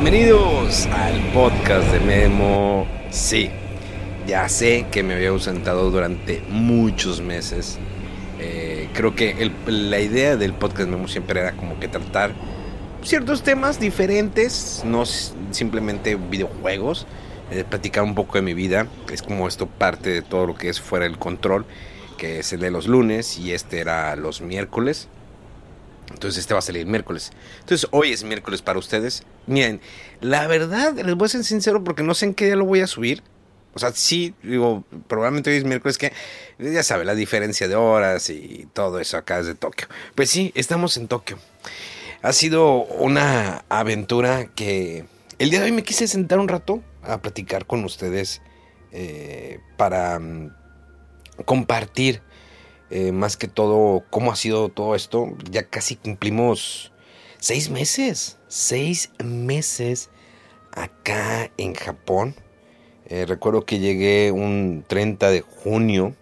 Bienvenidos al podcast de Memo. Sí, ya sé que me había ausentado durante muchos meses. Eh, creo que la idea del podcast Memo siempre era como que tratar ciertos temas diferentes, no simplemente videojuegos, eh, platicar un poco de mi vida. Es como esto parte de todo lo que es fuera del control, que es el de los lunes y este era los miércoles. Entonces este va a salir miércoles. Entonces hoy es miércoles para ustedes. Miren, la verdad, les voy a ser sincero porque no sé en qué día lo voy a subir. O sea, sí, digo, probablemente hoy es miércoles que ya sabe, la diferencia de horas y todo eso acá desde Tokio. Pues sí, estamos en Tokio. Ha sido una aventura que el día de hoy me quise sentar un rato a platicar con ustedes eh, para mm, compartir eh, más que todo cómo ha sido todo esto. Ya casi cumplimos seis meses, seis meses acá en Japón. Eh, recuerdo que llegué un 30 de junio.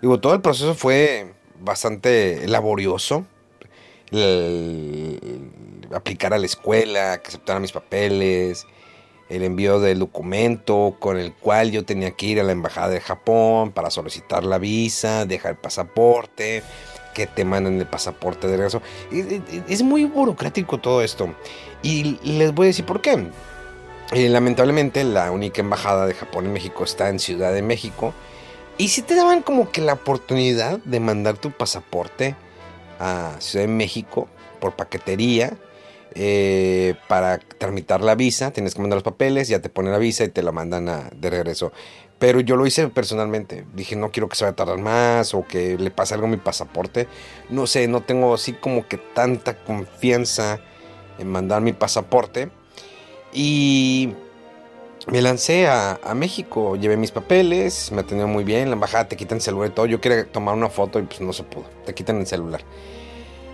Digo, todo el proceso fue bastante laborioso. Aplicar a la escuela, que aceptaran mis papeles, el envío del documento con el cual yo tenía que ir a la embajada de Japón para solicitar la visa, dejar el pasaporte, que te mandan el pasaporte de regreso. Es, es- es muy burocrático todo esto. Y les voy a decir por qué. Eh, lamentablemente la única embajada de Japón en México está en Ciudad de México. Y si te daban como que la oportunidad de mandar tu pasaporte a Ciudad de México por paquetería eh, para tramitar la visa. Tienes que mandar los papeles, ya te ponen la visa y te la mandan de regreso. Pero yo lo hice personalmente. Dije, no quiero que se vaya a tardar más o que le pase algo a mi pasaporte. No sé, no tengo así como que tanta confianza en mandar mi pasaporte. Y me lancé a, México, llevé mis papeles, me atendieron muy bien, la embajada te quitan el celular y todo. Yo quería tomar una foto y pues no se pudo, te quitan el celular.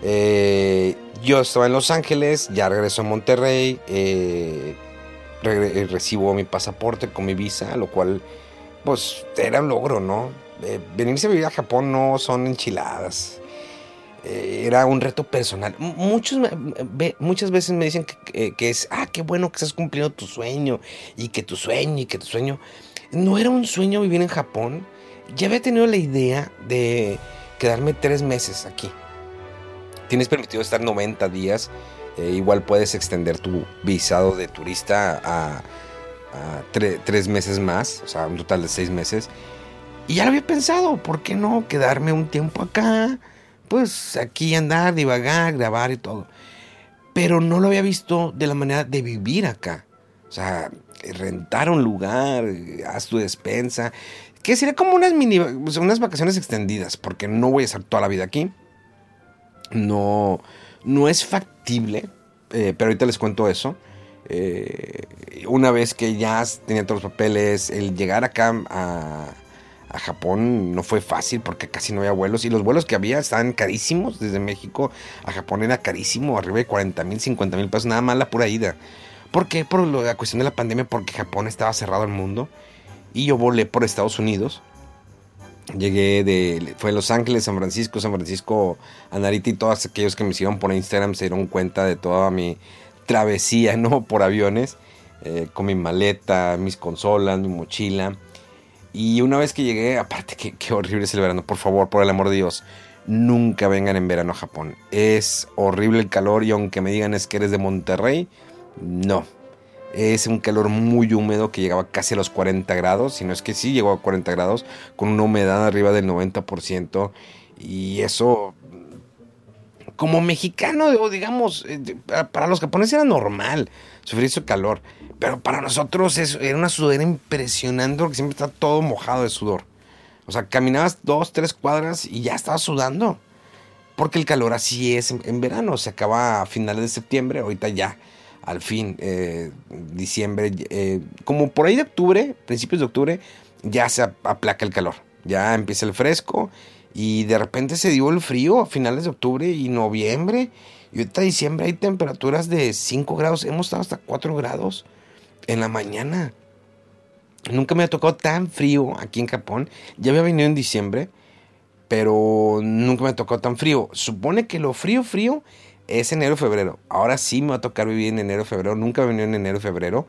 Eh, yo estaba en Los Ángeles, ya regreso a Monterrey, eh, eh, recibo mi pasaporte con mi visa, lo cual pues era un logro, ¿no? Eh, venirse a vivir a Japón no son enchiladas. Eh, era un reto personal. Muchos, muchas veces me dicen que- que es, ah, qué bueno que estás cumpliendo tu sueño y que tu sueño y que tu sueño. No era un sueño vivir en Japón. Ya había tenido la idea de quedarme tres meses aquí. Tienes permitido estar 90 días. eh, igual puedes extender tu visado de turista a, a tre- tres meses más, o sea, un total de seis meses. Y ya lo había pensado, ¿por qué no quedarme un tiempo acá? Pues aquí andar, divagar, grabar y todo. Pero no lo había visto de la manera de vivir acá. O sea, rentar un lugar, haz tu despensa. Que sería como unas mini, unas vacaciones extendidas, porque no voy a estar toda la vida aquí. No, no es factible, eh, pero ahorita les cuento eso. Eh, una vez que ya tenía todos los papeles, el llegar acá a, a Japón no fue fácil porque casi no había vuelos y los vuelos que había estaban carísimos. Desde México a Japón era carísimo, arriba de 40 mil, 50 mil pesos, nada más la pura ida. ¿Por qué? Por la cuestión de la pandemia, porque Japón estaba cerrado al mundo y yo volé por Estados Unidos. Llegué de. Fue Los Ángeles, San Francisco, San Francisco, Anarita y todos aquellos que me siguieron por Instagram se dieron cuenta de toda mi travesía, ¿no? Por aviones, eh, con mi maleta, mis consolas, mi mochila. Y una vez que llegué, aparte, que qué horrible es el verano, por favor, por el amor de Dios, nunca vengan en verano a Japón. Es horrible el calor y aunque me digan es que eres de Monterrey, no. Es un calor muy húmedo que llegaba casi a los 40 grados, si no es que sí llegó a 40 grados, con una humedad arriba del 90%. Y eso como mexicano, digamos, eh, para los japoneses era normal sufrir ese calor. Pero para nosotros era una sudadera impresionante porque siempre está todo mojado de sudor. O sea, caminabas dos, tres cuadras y ya estabas sudando. Porque el calor así es en, verano. Se acaba a finales de septiembre, ahorita ya, al fin, eh, diciembre, eh, como por ahí de octubre, principios de octubre, ya se aplaca el calor. Ya empieza el fresco y de repente se dio el frío a finales de octubre y noviembre. Y ahorita diciembre hay temperaturas de 5 grados. Hemos estado hasta 4 grados en la mañana. Nunca me ha tocado tan frío aquí en Japón. Ya había venido en diciembre, pero nunca me ha tocado tan frío. Supone que lo frío, frío es enero, febrero. Ahora sí me va a tocar vivir en enero, febrero. Nunca he venido en enero, febrero.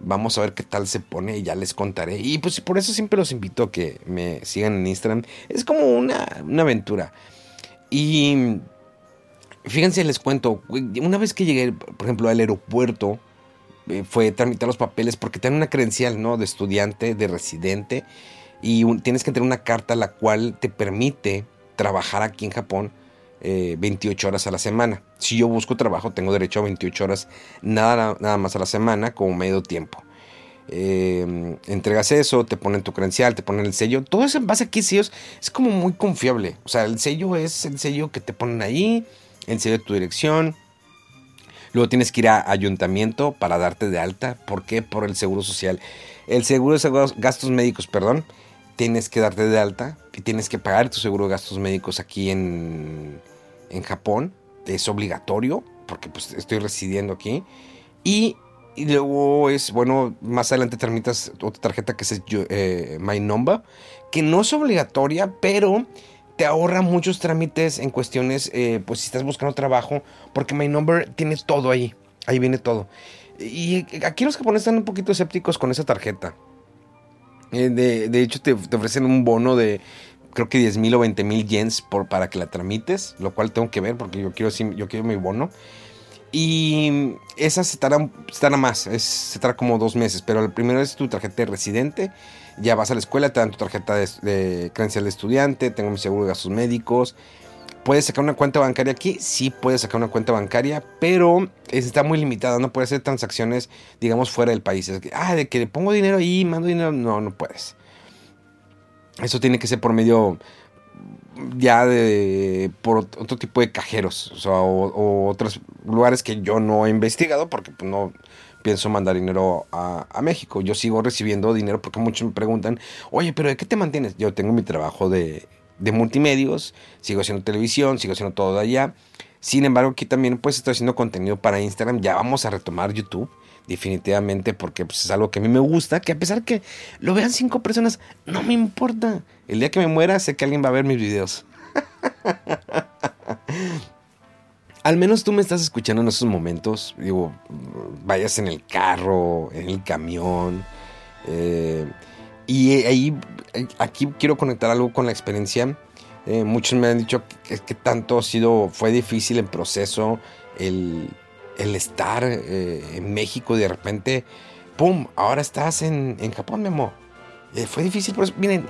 Vamos a ver qué tal se pone y ya les contaré. Y pues por eso siempre los invito a que me sigan en Instagram. Es como una, una aventura. Y fíjense, les cuento, una vez que llegué, por ejemplo, al aeropuerto, eh, fue tramitar los papeles porque tienen una credencial, ¿no? De estudiante, de residente. Y tienes que tener una carta la cual te permite trabajar aquí en Japón 28 eh, horas a la semana. Si yo busco trabajo, tengo derecho a 28 horas nada, nada más a la semana como medio tiempo. Eh, entregas eso, te ponen tu credencial, te ponen el sello. Todo eso en base a sellos es como muy confiable. O sea, el sello es el sello que te ponen ahí, el sello de tu dirección. Luego tienes que ir a ayuntamiento para darte de alta. ¿Por qué? Por el seguro social. El seguro de gastos médicos, perdón. Tienes que darte de alta y tienes que pagar tu seguro de gastos médicos aquí en, en Japón. Es obligatorio porque pues, estoy residiendo aquí. Y, luego es, bueno, más adelante tramitas otra tarjeta que es eh, My Number, que no es obligatoria, pero te ahorra muchos trámites en cuestiones, eh, pues si estás buscando trabajo, porque My Number tiene todo ahí, ahí viene todo. Y aquí los japoneses están un poquito escépticos con esa tarjeta. Eh, de, hecho, te, te, ofrecen un bono de creo que 10 mil o 20 mil yens por, para que la tramites, lo cual tengo que ver porque yo quiero, yo quiero mi bono. Y esa se tarda, más, es, se tarda como dos meses, pero el primero es tu tarjeta de residente, ya vas a la escuela, te dan tu tarjeta de, de credencial de estudiante, tengo mi seguro de gastos médicos. ¿Puedes sacar una cuenta bancaria aquí? Sí, puedes sacar una cuenta bancaria, pero está muy limitada. No puedes hacer transacciones, digamos, fuera del país. ah, de que le pongo dinero ahí, mando dinero. No, no puedes. Eso tiene que ser por medio ya de por otro tipo de cajeros o, otros lugares que yo no he investigado porque pues, no pienso mandar dinero a, México. Yo sigo recibiendo dinero porque muchos me preguntan, oye, pero ¿de qué te mantienes? Yo tengo mi trabajo de, de multimedios, sigo haciendo televisión, sigo haciendo todo de allá. Sin embargo, aquí también pues estoy haciendo contenido para Instagram. Ya vamos a retomar YouTube definitivamente porque pues, es algo que a mí me gusta, que a pesar que lo vean cinco personas, no me importa. El día que me muera sé que alguien va a ver mis videos. Al menos tú me estás escuchando en esos momentos. Digo, vayas en el carro, en el camión. Eh, y ahí, aquí quiero conectar algo con la experiencia. Eh, muchos me han dicho que, que, tanto ha sido, fue difícil el proceso, el, el estar eh, en México de repente, ¡pum! Ahora estás en, Japón, Memo. Eh, fue difícil, pero miren,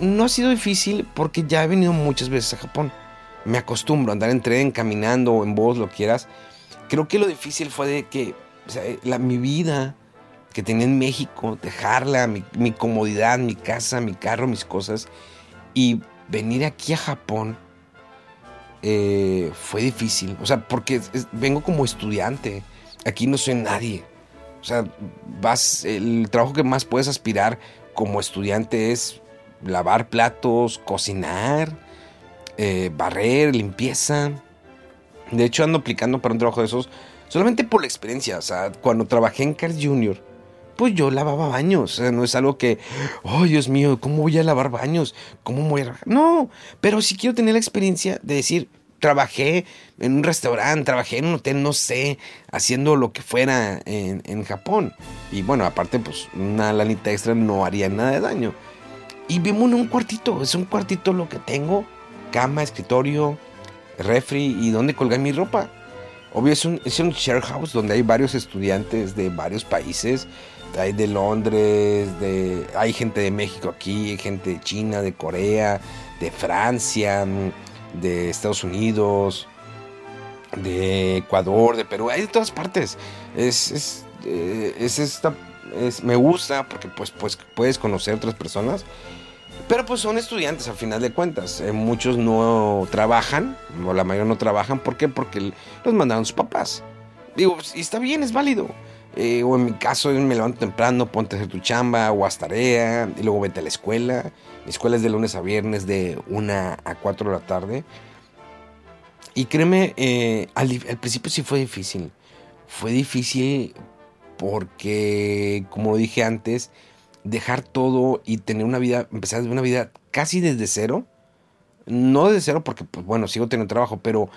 no ha sido difícil porque ya he venido muchas veces a Japón. Me acostumbro a andar en tren, caminando o en bus, lo quieras. Creo que lo difícil fue que la, mi vida que tenía en México, dejarla, mi, mi comodidad, mi casa, mi carro, mis cosas, y venir aquí a Japón eh, fue difícil. O sea, porque vengo como estudiante. Aquí no soy nadie. O sea, vas, el trabajo que más puedes aspirar como estudiante es lavar platos, cocinar, eh, barrer, limpieza. De hecho, ando aplicando para un trabajo de esos solamente por la experiencia. O sea, cuando trabajé en Carl Jr., pues yo lavaba baños. O sea, no es algo que, oh Dios mío, ¿cómo voy a lavar baños? ¿Cómo a.? No, pero si quiero tener la experiencia de decir, trabajé en un restaurante, trabajé en un hotel, no sé, haciendo lo que fuera en, en Japón. Y bueno, aparte, pues una lanita extra no haría nada de daño. Y vivo en un cuartito, es un cuartito lo que tengo: cama, escritorio, refri y donde colgar mi ropa. Obvio, es un, es un share house donde hay varios estudiantes de varios países hay de Londres, de, hay gente de México aquí, hay gente de China, de Corea, de Francia, de Estados Unidos, de Ecuador, de Perú, hay de todas partes. Es, es, eh, es esta, es, me gusta porque pues, pues puedes conocer otras personas. Pero pues son estudiantes al final de cuentas. Eh, muchos no trabajan, o la mayoría no trabajan. ¿Por qué? Porque los mandaron sus papás. Digo, y está bien, es válido. Eh, o en mi caso, me levanto temprano, ponte a hacer tu chamba o haz tarea y luego vete a la escuela. Mi escuela es de lunes a viernes de 1 a 4 de la tarde. Y créeme, eh, al, principio sí fue difícil. Fue difícil porque, como dije antes, dejar todo y tener una vida, empezar una vida casi desde cero. No desde cero porque, pues bueno, sigo teniendo trabajo, pero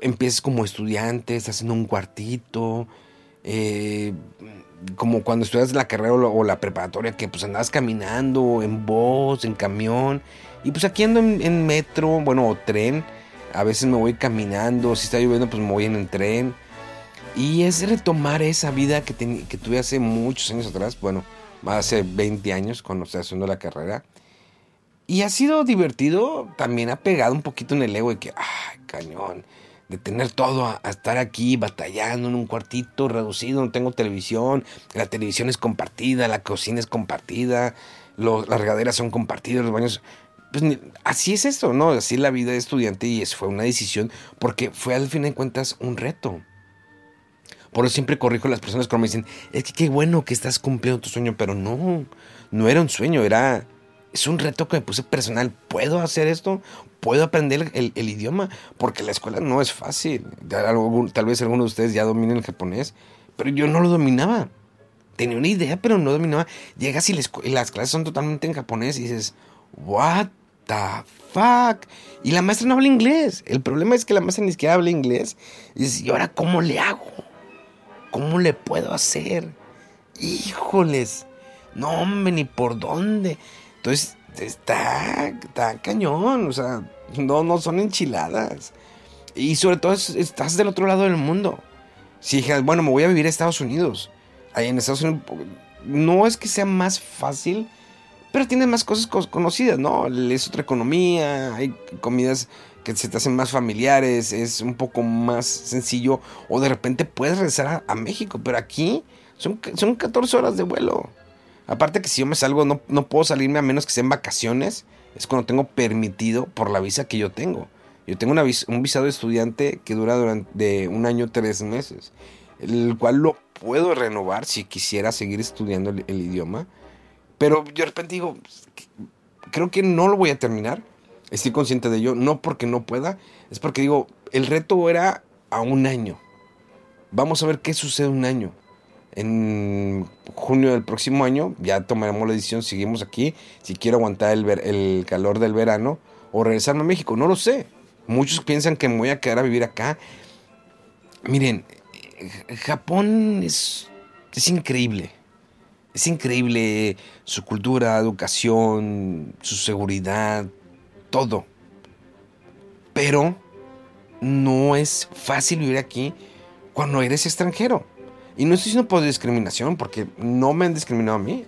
empiezas como estudiante, estás en un cuartito, eh, como cuando estudias la carrera o la, preparatoria, que pues andabas caminando en bus, en camión, y pues aquí ando en, metro, bueno, o tren, a veces me voy caminando, si está lloviendo pues me voy en el tren, y es retomar esa vida que, que tuve hace muchos años atrás, bueno, hace 20 años cuando estaba haciendo la carrera, y ha sido divertido, también ha pegado un poquito en el ego de que, ay, cañón, de tener todo a, estar aquí batallando en un cuartito reducido, no tengo televisión, la televisión es compartida, la cocina es compartida, las regaderas son compartidas, los baños... Pues así es esto, ¿no? Así la vida de estudiante y eso fue una decisión porque fue al fin de cuentas un reto. Por eso siempre corrijo a las personas cuando me dicen, es que qué bueno que estás cumpliendo tu sueño, pero no, no era un sueño, era es un reto que me puse personal. ¿Puedo hacer esto? ¿Puedo aprender el, idioma? Porque la escuela no es fácil. Tal vez algunos de ustedes ya dominen el japonés, pero yo no lo dominaba. Tenía una idea, pero no dominaba. Llegas y, las clases son totalmente en japonés y dices, ¿What the fuck? Y la maestra no habla inglés. El problema es que la maestra ni siquiera habla inglés. Y dices, ¿y ahora cómo le hago? ¿Cómo le puedo hacer? Híjoles. No, hombre, ni por dónde. Entonces, está, está cañón, o sea, no, no son enchiladas. Y sobre todo estás del otro lado del mundo. Si dije, bueno, me voy a vivir a Estados Unidos. Ahí en Estados Unidos no es que sea más fácil, pero tiene más cosas conocidas, ¿no? Es otra economía, hay comidas que se te hacen más familiares, es un poco más sencillo. O de repente puedes regresar a, México, pero aquí son, son 14 horas de vuelo. Aparte que si yo me salgo, no, no puedo salirme a menos que sea en vacaciones. Es cuando tengo permitido por la visa que yo tengo. Yo tengo una un visado de estudiante que dura durante un año, tres meses. El cual lo puedo renovar si quisiera seguir estudiando el, idioma. Pero yo de repente digo, creo que no lo voy a terminar. Estoy consciente de ello. No porque no pueda. Es porque digo, el reto era a un año. Vamos a ver qué sucede un año en junio del próximo año ya tomaremos la decisión, seguimos aquí, si quiero aguantar el, el calor del verano o regresarme a México, no lo sé. Muchos piensan que me voy a quedar a vivir acá. Miren, Japón es, es increíble. Es increíble su cultura, educación, su seguridad, todo. Pero no es fácil vivir aquí cuando eres extranjero. Y no estoy diciendo por discriminación, porque no me han discriminado a mí.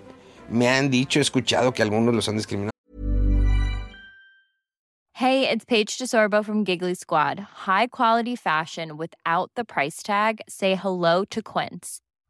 Me han dicho, he escuchado que algunos los han discriminado. Hey, it's Paige DeSorbo from Giggly Squad. High quality fashion without the price tag. Say hello to Quince.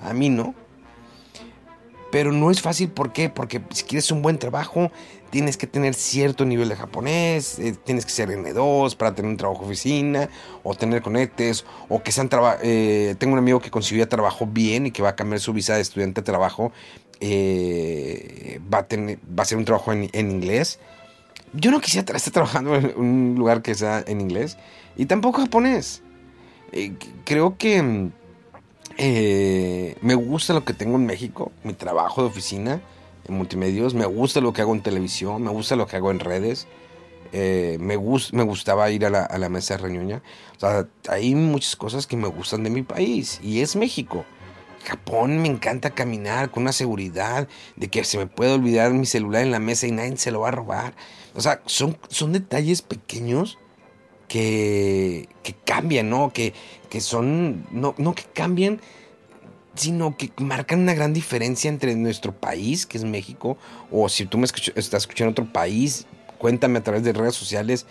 a mí no Pero no es fácil, ¿por qué? Porque si quieres un buen trabajo, tienes que tener cierto nivel de japonés, eh, tienes que ser N2 para tener un trabajo oficina, o tener conectes, o que sean. Eh, tengo un amigo que consiguió trabajo bien y que va a cambiar su visa de estudiante a trabajo, eh, va, a tener, va a ser un trabajo en, inglés. Yo no quisiera estar trabajando en un lugar que sea en inglés, y tampoco japonés. creo que mm, eh, me gusta lo que tengo en México, mi trabajo de oficina en multimedios, me gusta lo que hago en televisión, me gusta lo que hago en redes. Eh, me, me gustaba ir a la, mesa de reñoña. O sea, hay muchas cosas que me gustan de mi país y es México. Japón me encanta caminar con una seguridad de que se me puede olvidar mi celular en la mesa y nadie se lo va a robar. O sea, son detalles pequeños que, que cambian, ¿no? Que, que son, no, no que cambian, sino que marcan una gran diferencia entre nuestro país, que es México, o si tú me estás escuchando otro país, cuéntame a través de redes sociales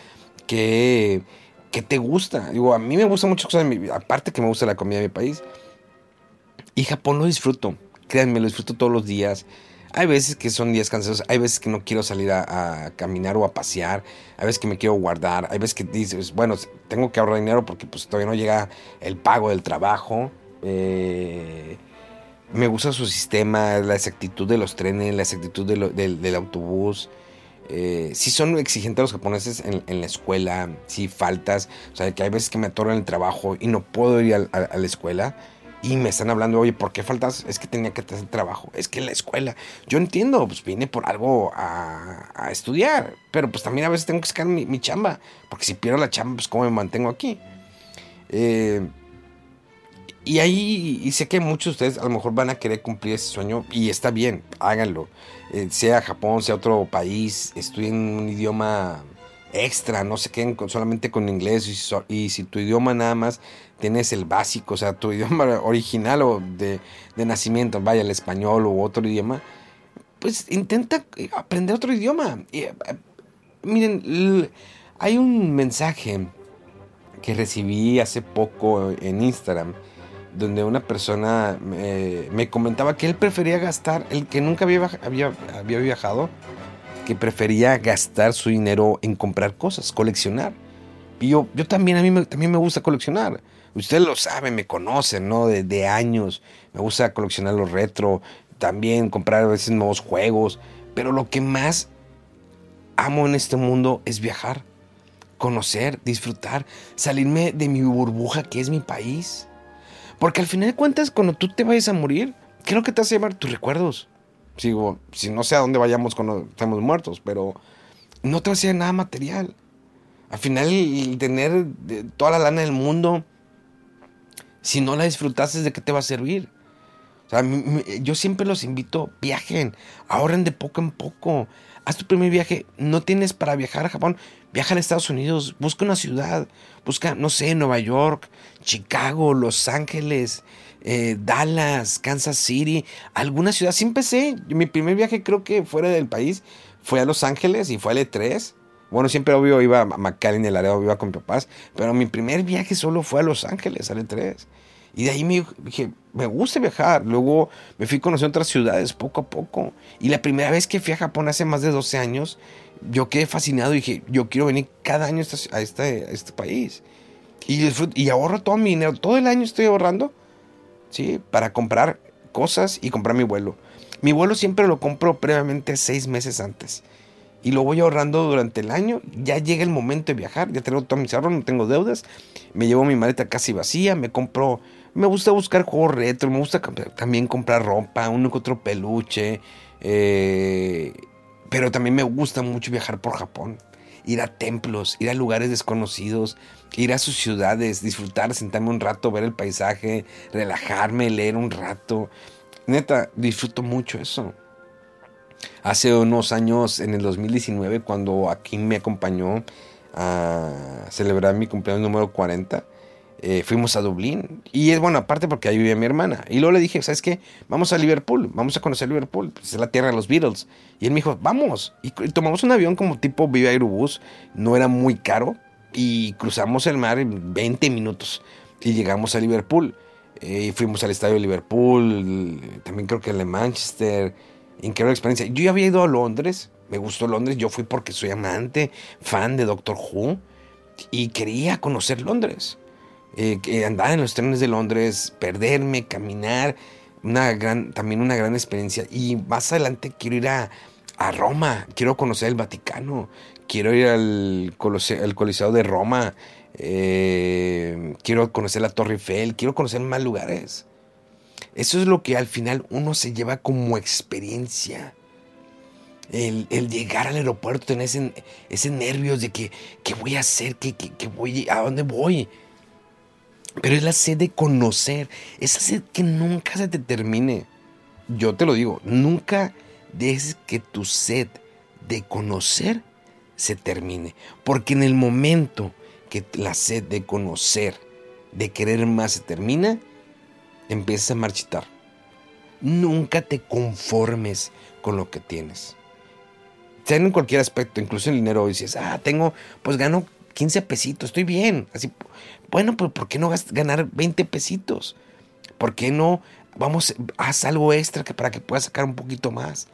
que, que te gusta. Digo, a mí me gusta muchas cosas, aparte que me gusta la comida de mi país. Y Japón lo disfruto, créanme, lo disfruto todos los días. Hay veces que son días cansados, hay veces que no quiero salir a, caminar o a pasear, hay veces que me quiero guardar, hay veces que dices, bueno, tengo que ahorrar dinero porque pues todavía no llega el pago del trabajo. Eh, me gusta su sistema, la exactitud de los trenes, la exactitud del autobús. Eh, si son exigentes los japoneses en, la escuela, si faltas, o sea, que hay veces que me atoran el trabajo y no puedo ir a la escuela y me están hablando, oye, ¿por qué faltas? Es que tenía que hacer trabajo, es que la escuela. Yo entiendo, pues vine por algo a, estudiar, pero pues también a veces tengo que sacar mi, chamba, porque si pierdo la chamba, pues cómo me mantengo aquí. Eh, y ahí, y sé que muchos de ustedes a lo mejor van a querer cumplir ese sueño, y está bien, háganlo. Eh, sea Japón, sea otro país, estudien un idioma extra, no se queden solamente con inglés y, si tu idioma nada más tienes el básico, o sea, tu idioma original o de, nacimiento, vaya, el español u otro idioma, pues intenta aprender otro idioma. Eh, miren, hay un mensaje que recibí hace poco en Instagram donde una persona me comentaba que él prefería gastar, el que nunca había, había, había viajado, que prefería gastar su dinero en comprar cosas, coleccionar. Y yo, yo también, a mí también me gusta coleccionar. Ustedes lo saben, me conocen, ¿no? De, años. Me gusta coleccionar los retro, también comprar a veces nuevos juegos. Pero lo que más amo en este mundo es viajar, conocer, disfrutar, salirme de mi burbuja que es mi país. Porque al final de cuentas, cuando tú te vayas a morir, ¿qué es lo que te hace llevar tus recuerdos? Si no sé a dónde vayamos cuando estemos muertos, pero no hacer nada material. Al final, el tener toda la lana del mundo si no la disfrutases, ¿de qué te va a servir? O sea, yo siempre los invito, viajen, ahorren de poco en poco. Haz tu primer viaje, no tienes para viajar a Japón, viaja a Estados Unidos, busca una ciudad, busca, no sé, Nueva York, Chicago, Los Ángeles, eh, Dallas, Kansas City, alguna ciudad. Sí empecé, mi primer viaje creo que fuera del país fue a Los Ángeles y fue a L3 bueno, siempre obvio iba a McAllen, el área, iba con mi papás, pero mi primer viaje solo fue a Los Ángeles, al E3. Y de ahí me dije, me gusta viajar. Luego me fui a conocer otras ciudades poco a poco. Y la primera vez que fui a Japón hace más de 12 años, yo quedé fascinado y dije, yo quiero venir cada año a este, este país. Y, y ahorro todo mi dinero, todo el año estoy ahorrando, ¿sí? Para comprar cosas y comprar mi vuelo. Mi vuelo siempre lo compro previamente seis meses antes y lo voy ahorrando durante el año. Ya llega el momento de viajar, ya tengo todo mis ahorros, no tengo deudas. Me llevo mi maleta casi vacía, me compro. Me gusta buscar juegos retro, me gusta también comprar ropa, uno que otro peluche. Eh, pero también me gusta mucho viajar por Japón. Ir a templos, ir a lugares desconocidos, ir a sus ciudades, disfrutar, sentarme un rato, ver el paisaje, relajarme, leer un rato. Neta, disfruto mucho eso. Hace unos años, en el 2019, cuando aquí me acompañó a celebrar mi cumpleaños número 40, eh, fuimos a Dublín. Y es bueno, aparte porque ahí vivía mi hermana. Y luego le dije, ¿sabes qué? Vamos a Liverpool, vamos a conocer Liverpool. Pues, es la tierra de los Beatles. Y él me dijo, vamos. Y, tomamos un avión como tipo Viva Aerobús. No era muy caro. Y cruzamos el mar en 20 minutos. Y llegamos a Liverpool. Eh, fuimos al estadio de Liverpool. También creo que el de Manchester increíble experiencia. Yo ya había ido a Londres, me gustó Londres, yo fui porque soy amante, fan de Doctor Who y quería conocer Londres. Eh, andar en los trenes de Londres, perderme, caminar, una gran, también una gran experiencia. Y más adelante quiero ir a, Roma, quiero conocer el Vaticano, quiero ir al, Coliseo, de Roma, eh, quiero conocer la Torre Eiffel, quiero conocer más lugares. Eso es lo que al final uno se lleva como experiencia. el, llegar al aeropuerto, tener ese, ese nervios de que, ¿qué voy a hacer? ¿Qué, qué, qué voy, ¿A dónde voy? Pero es la sed de conocer, esa sed que nunca se te termine. Yo te lo digo, nunca dejes que tu sed de conocer se termine. Porque en el momento que la sed de conocer, de querer más se termina, empiezas a marchitar. Nunca te conformes con lo que tienes. Sea en cualquier aspecto, incluso en el dinero, dices, ah, tengo, pues gano 15 pesitos, estoy bien. Así, bueno, pues ¿por qué no ganar 20 pesitos? ¿Por qué no vamos, haz algo extra que para que puedas sacar un poquito más?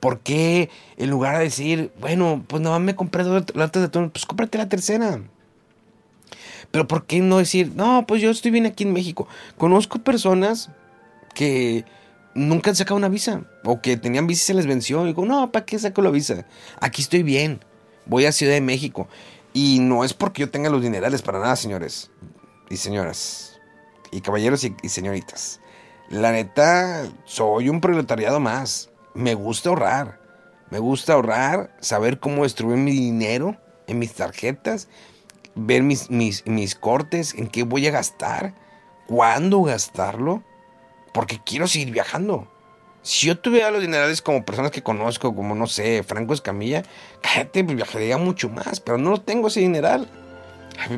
¿Por qué en lugar de decir, bueno, pues nada más me compré dos latas de atún, pues cómprate la tercera? Pero ¿por qué no decir, no, pues yo estoy bien aquí en México? Conozco personas que nunca han sacado una visa o que tenían visa y se les venció. Y digo, no, ¿para qué saco la visa? Aquí estoy bien. Voy a Ciudad de México. Y no es porque yo tenga los dinerales para nada, señores y señoras. Y caballeros y, señoritas. La neta, soy un proletariado más. Me gusta ahorrar. Me gusta ahorrar, saber cómo distribuir mi dinero en mis tarjetas, ver mis, mis, mis cortes, en qué voy a gastar, cuándo gastarlo, porque quiero seguir viajando. Si yo tuviera los dinerales como personas que conozco, como no sé, Franco Escamilla, cállate, pues viajaría mucho más, pero no tengo ese dineral.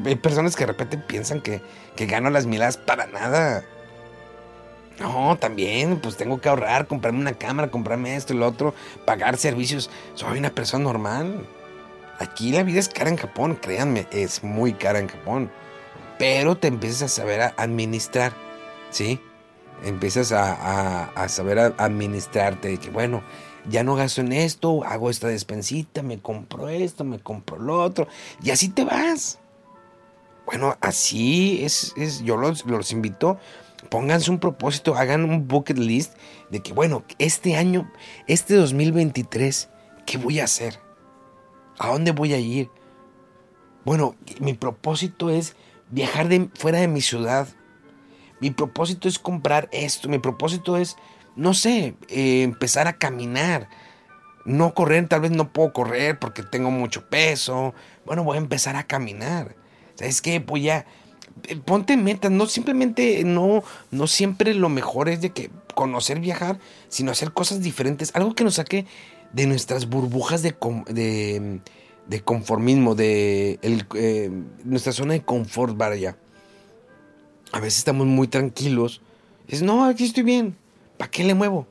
Hay personas que de repente piensan que, que gano las miladas para nada. No, también, pues tengo que ahorrar, comprarme una cámara, comprarme esto y lo otro, pagar servicios. Soy una persona normal. Aquí la vida es cara en Japón, créanme, es muy cara en Japón. Pero te empiezas a saber administrar, ¿sí? Empiezas a, saber administrarte, de que bueno, ya no gasto en esto, hago esta despensita, me compro esto, me compro lo otro, y así te vas. Bueno, así es, es yo los, los invito pónganse un propósito, hagan un bucket list de que, bueno, este año, este 2023, ¿qué voy a hacer? ¿A dónde voy a ir? Bueno, mi propósito es viajar de, fuera de mi ciudad. Mi propósito es comprar esto. Mi propósito es, no sé, eh, empezar a caminar. No correr, tal vez no puedo correr porque tengo mucho peso. Bueno, voy a empezar a caminar. ¿Sabes qué? Voy a eh, ponte metas, no simplemente, no, no siempre lo mejor es de que conocer viajar, sino hacer cosas diferentes, algo que nos saque de nuestras burbujas de, de, conformismo, de eh, nuestra zona de confort, vaya. A veces estamos muy tranquilos. Es, no, aquí estoy bien. ¿Para qué le muevo?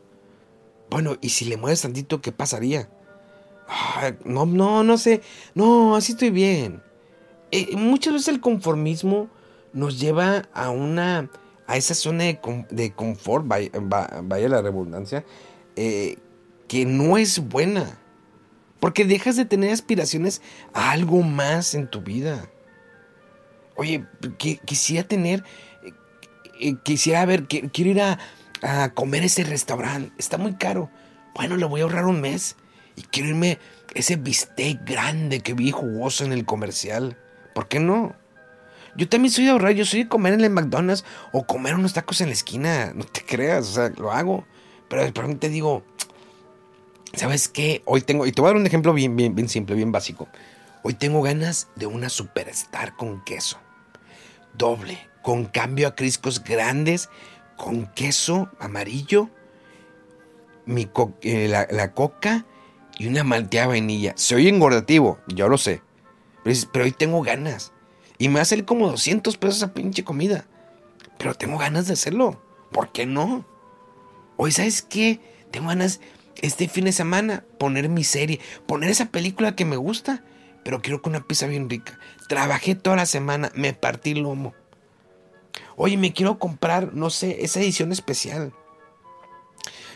Bueno, y si le mueves tantito, ¿qué pasaría? no, no, no sé. No, así estoy bien. Eh, muchas veces el conformismo nos lleva a una a esa zona de, confort, vaya, la redundancia, eh, que no es buena. Porque dejas de tener aspiraciones a algo más en tu vida. Oye, quisiera tener, eh, quisiera ver, quiero ir a, a comer ese restaurante. Está muy caro. Bueno, le voy a ahorrar un mes. Y quiero irme ese bistec grande que vi jugoso en el comercial. ¿Por qué no? Yo también soy de ahorrar, yo soy de comer en el McDonald's o comer unos tacos en la esquina, no te creas, o sea, lo hago. Pero de pronto te digo, ¿sabes qué? Hoy tengo, y te voy a dar un ejemplo bien, bien, bien simple, bien básico. Hoy tengo ganas de una superstar con queso. Doble, con cambio a criscos grandes, con queso amarillo, eh, la, coca y una malteada vainilla. Soy engordativo, yo lo sé. pero hoy tengo ganas. Y me va a salir como 200 pesos esa pinche comida. Pero tengo ganas de hacerlo. ¿Por qué no? Hoy, ¿sabes qué? Tengo ganas este fin de semana poner mi serie, poner esa película que me gusta, pero quiero con una pizza bien rica. Trabajé toda la semana, me partí el lomo. Oye, me quiero comprar, no sé, esa edición especial.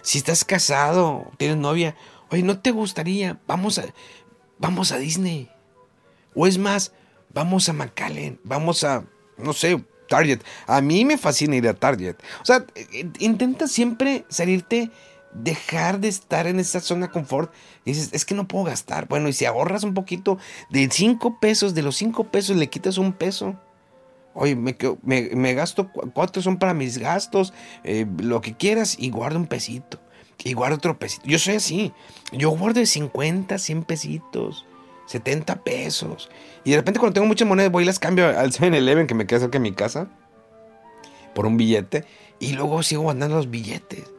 Si estás casado, tienes novia, oye, ¿no te gustaría? Vamos a, vamos a Disney. O es más, Vamos a McAllen, vamos a, no sé, Target. A mí me fascina ir a Target. O sea, intenta siempre salirte, dejar de estar en esa zona confort. Y dices, es que no puedo gastar. Bueno, y si ahorras un poquito de 5 pesos, de los 5 pesos le quitas un peso. Oye, me, me, gasto, cuatro son para mis gastos, eh, lo que quieras, y guarda un pesito. y guardo otro pesito. Yo soy así. Yo guardo de 50, 100 pesitos, 70 pesos. Y de repente cuando tengo muchas monedas voy y las cambio al 7-Eleven que me queda cerca de mi casa por un billete y luego sigo guardando los billetes.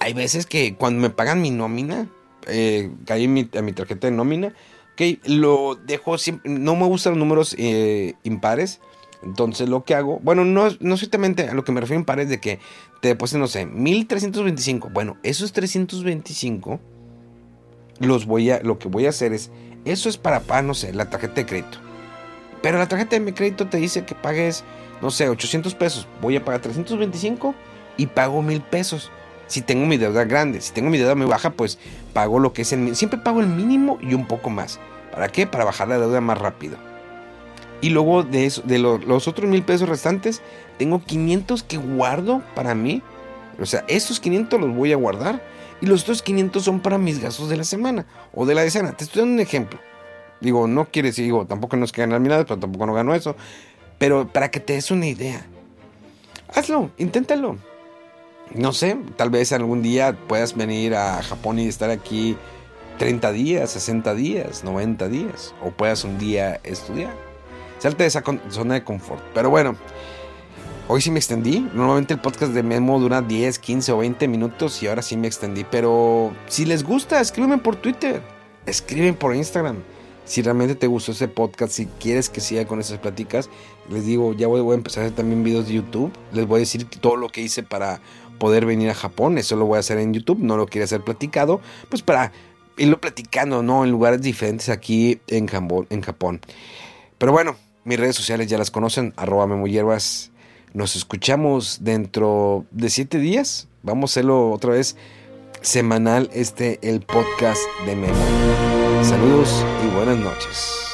Hay veces que cuando me pagan mi nómina, eh, caí mi, mi tarjeta de nómina, que lo dejo siempre, no me gustan los números eh, impares. Entonces lo que hago, bueno, no, no a lo que me refiero impares de que te depositen, no sé, 1325. Bueno, esos 325 los voy a, lo que voy a hacer es, eso es para pagar, no sé, la tarjeta de crédito. Pero la tarjeta de crédito te dice que pagues, no sé, 800 pesos. Voy a pagar 325 y pago mil pesos. Si tengo mi deuda grande, si tengo mi deuda muy baja, pues pago lo que es el Siempre pago el mínimo y un poco más. ¿Para qué? Para bajar la deuda más rápido. Y luego de, eso, de los otros mil pesos restantes, tengo 500 que guardo para mí. O sea, esos 500 los voy a guardar. Y los otros 500 son para mis gastos de la semana o de la decena. Te estoy dando un ejemplo. Digo, no quiere decir, digo, tampoco no es que ganar pero tampoco no gano eso. Pero para que te des una idea, hazlo, inténtalo no sé, tal vez algún día puedas venir a Japón y estar aquí 30 días, 60 días, 90 días, o puedas un día estudiar. Salte de esa zona de confort. Pero bueno, hoy sí me extendí. Normalmente el podcast de Memo dura 10, 15 o 20 minutos y ahora sí me extendí. Pero si les gusta, escríbeme por Twitter, escriben por Instagram. Si realmente te gustó ese podcast, si quieres que siga con esas pláticas, les digo, ya voy, a empezar a hacer también videos de YouTube. Les voy a decir todo lo que hice para poder venir a Japón. Eso lo voy a hacer en YouTube, no lo quería hacer platicado, pues para irlo platicando, ¿no? En lugares diferentes aquí. En Japón. Pero bueno, mis redes sociales ya las conocen, arroba Hierbas. Nos escuchamos dentro de siete días. Vamos a hacerlo otra vez semanal, este, el podcast de Memo. Saludos y buenas noches.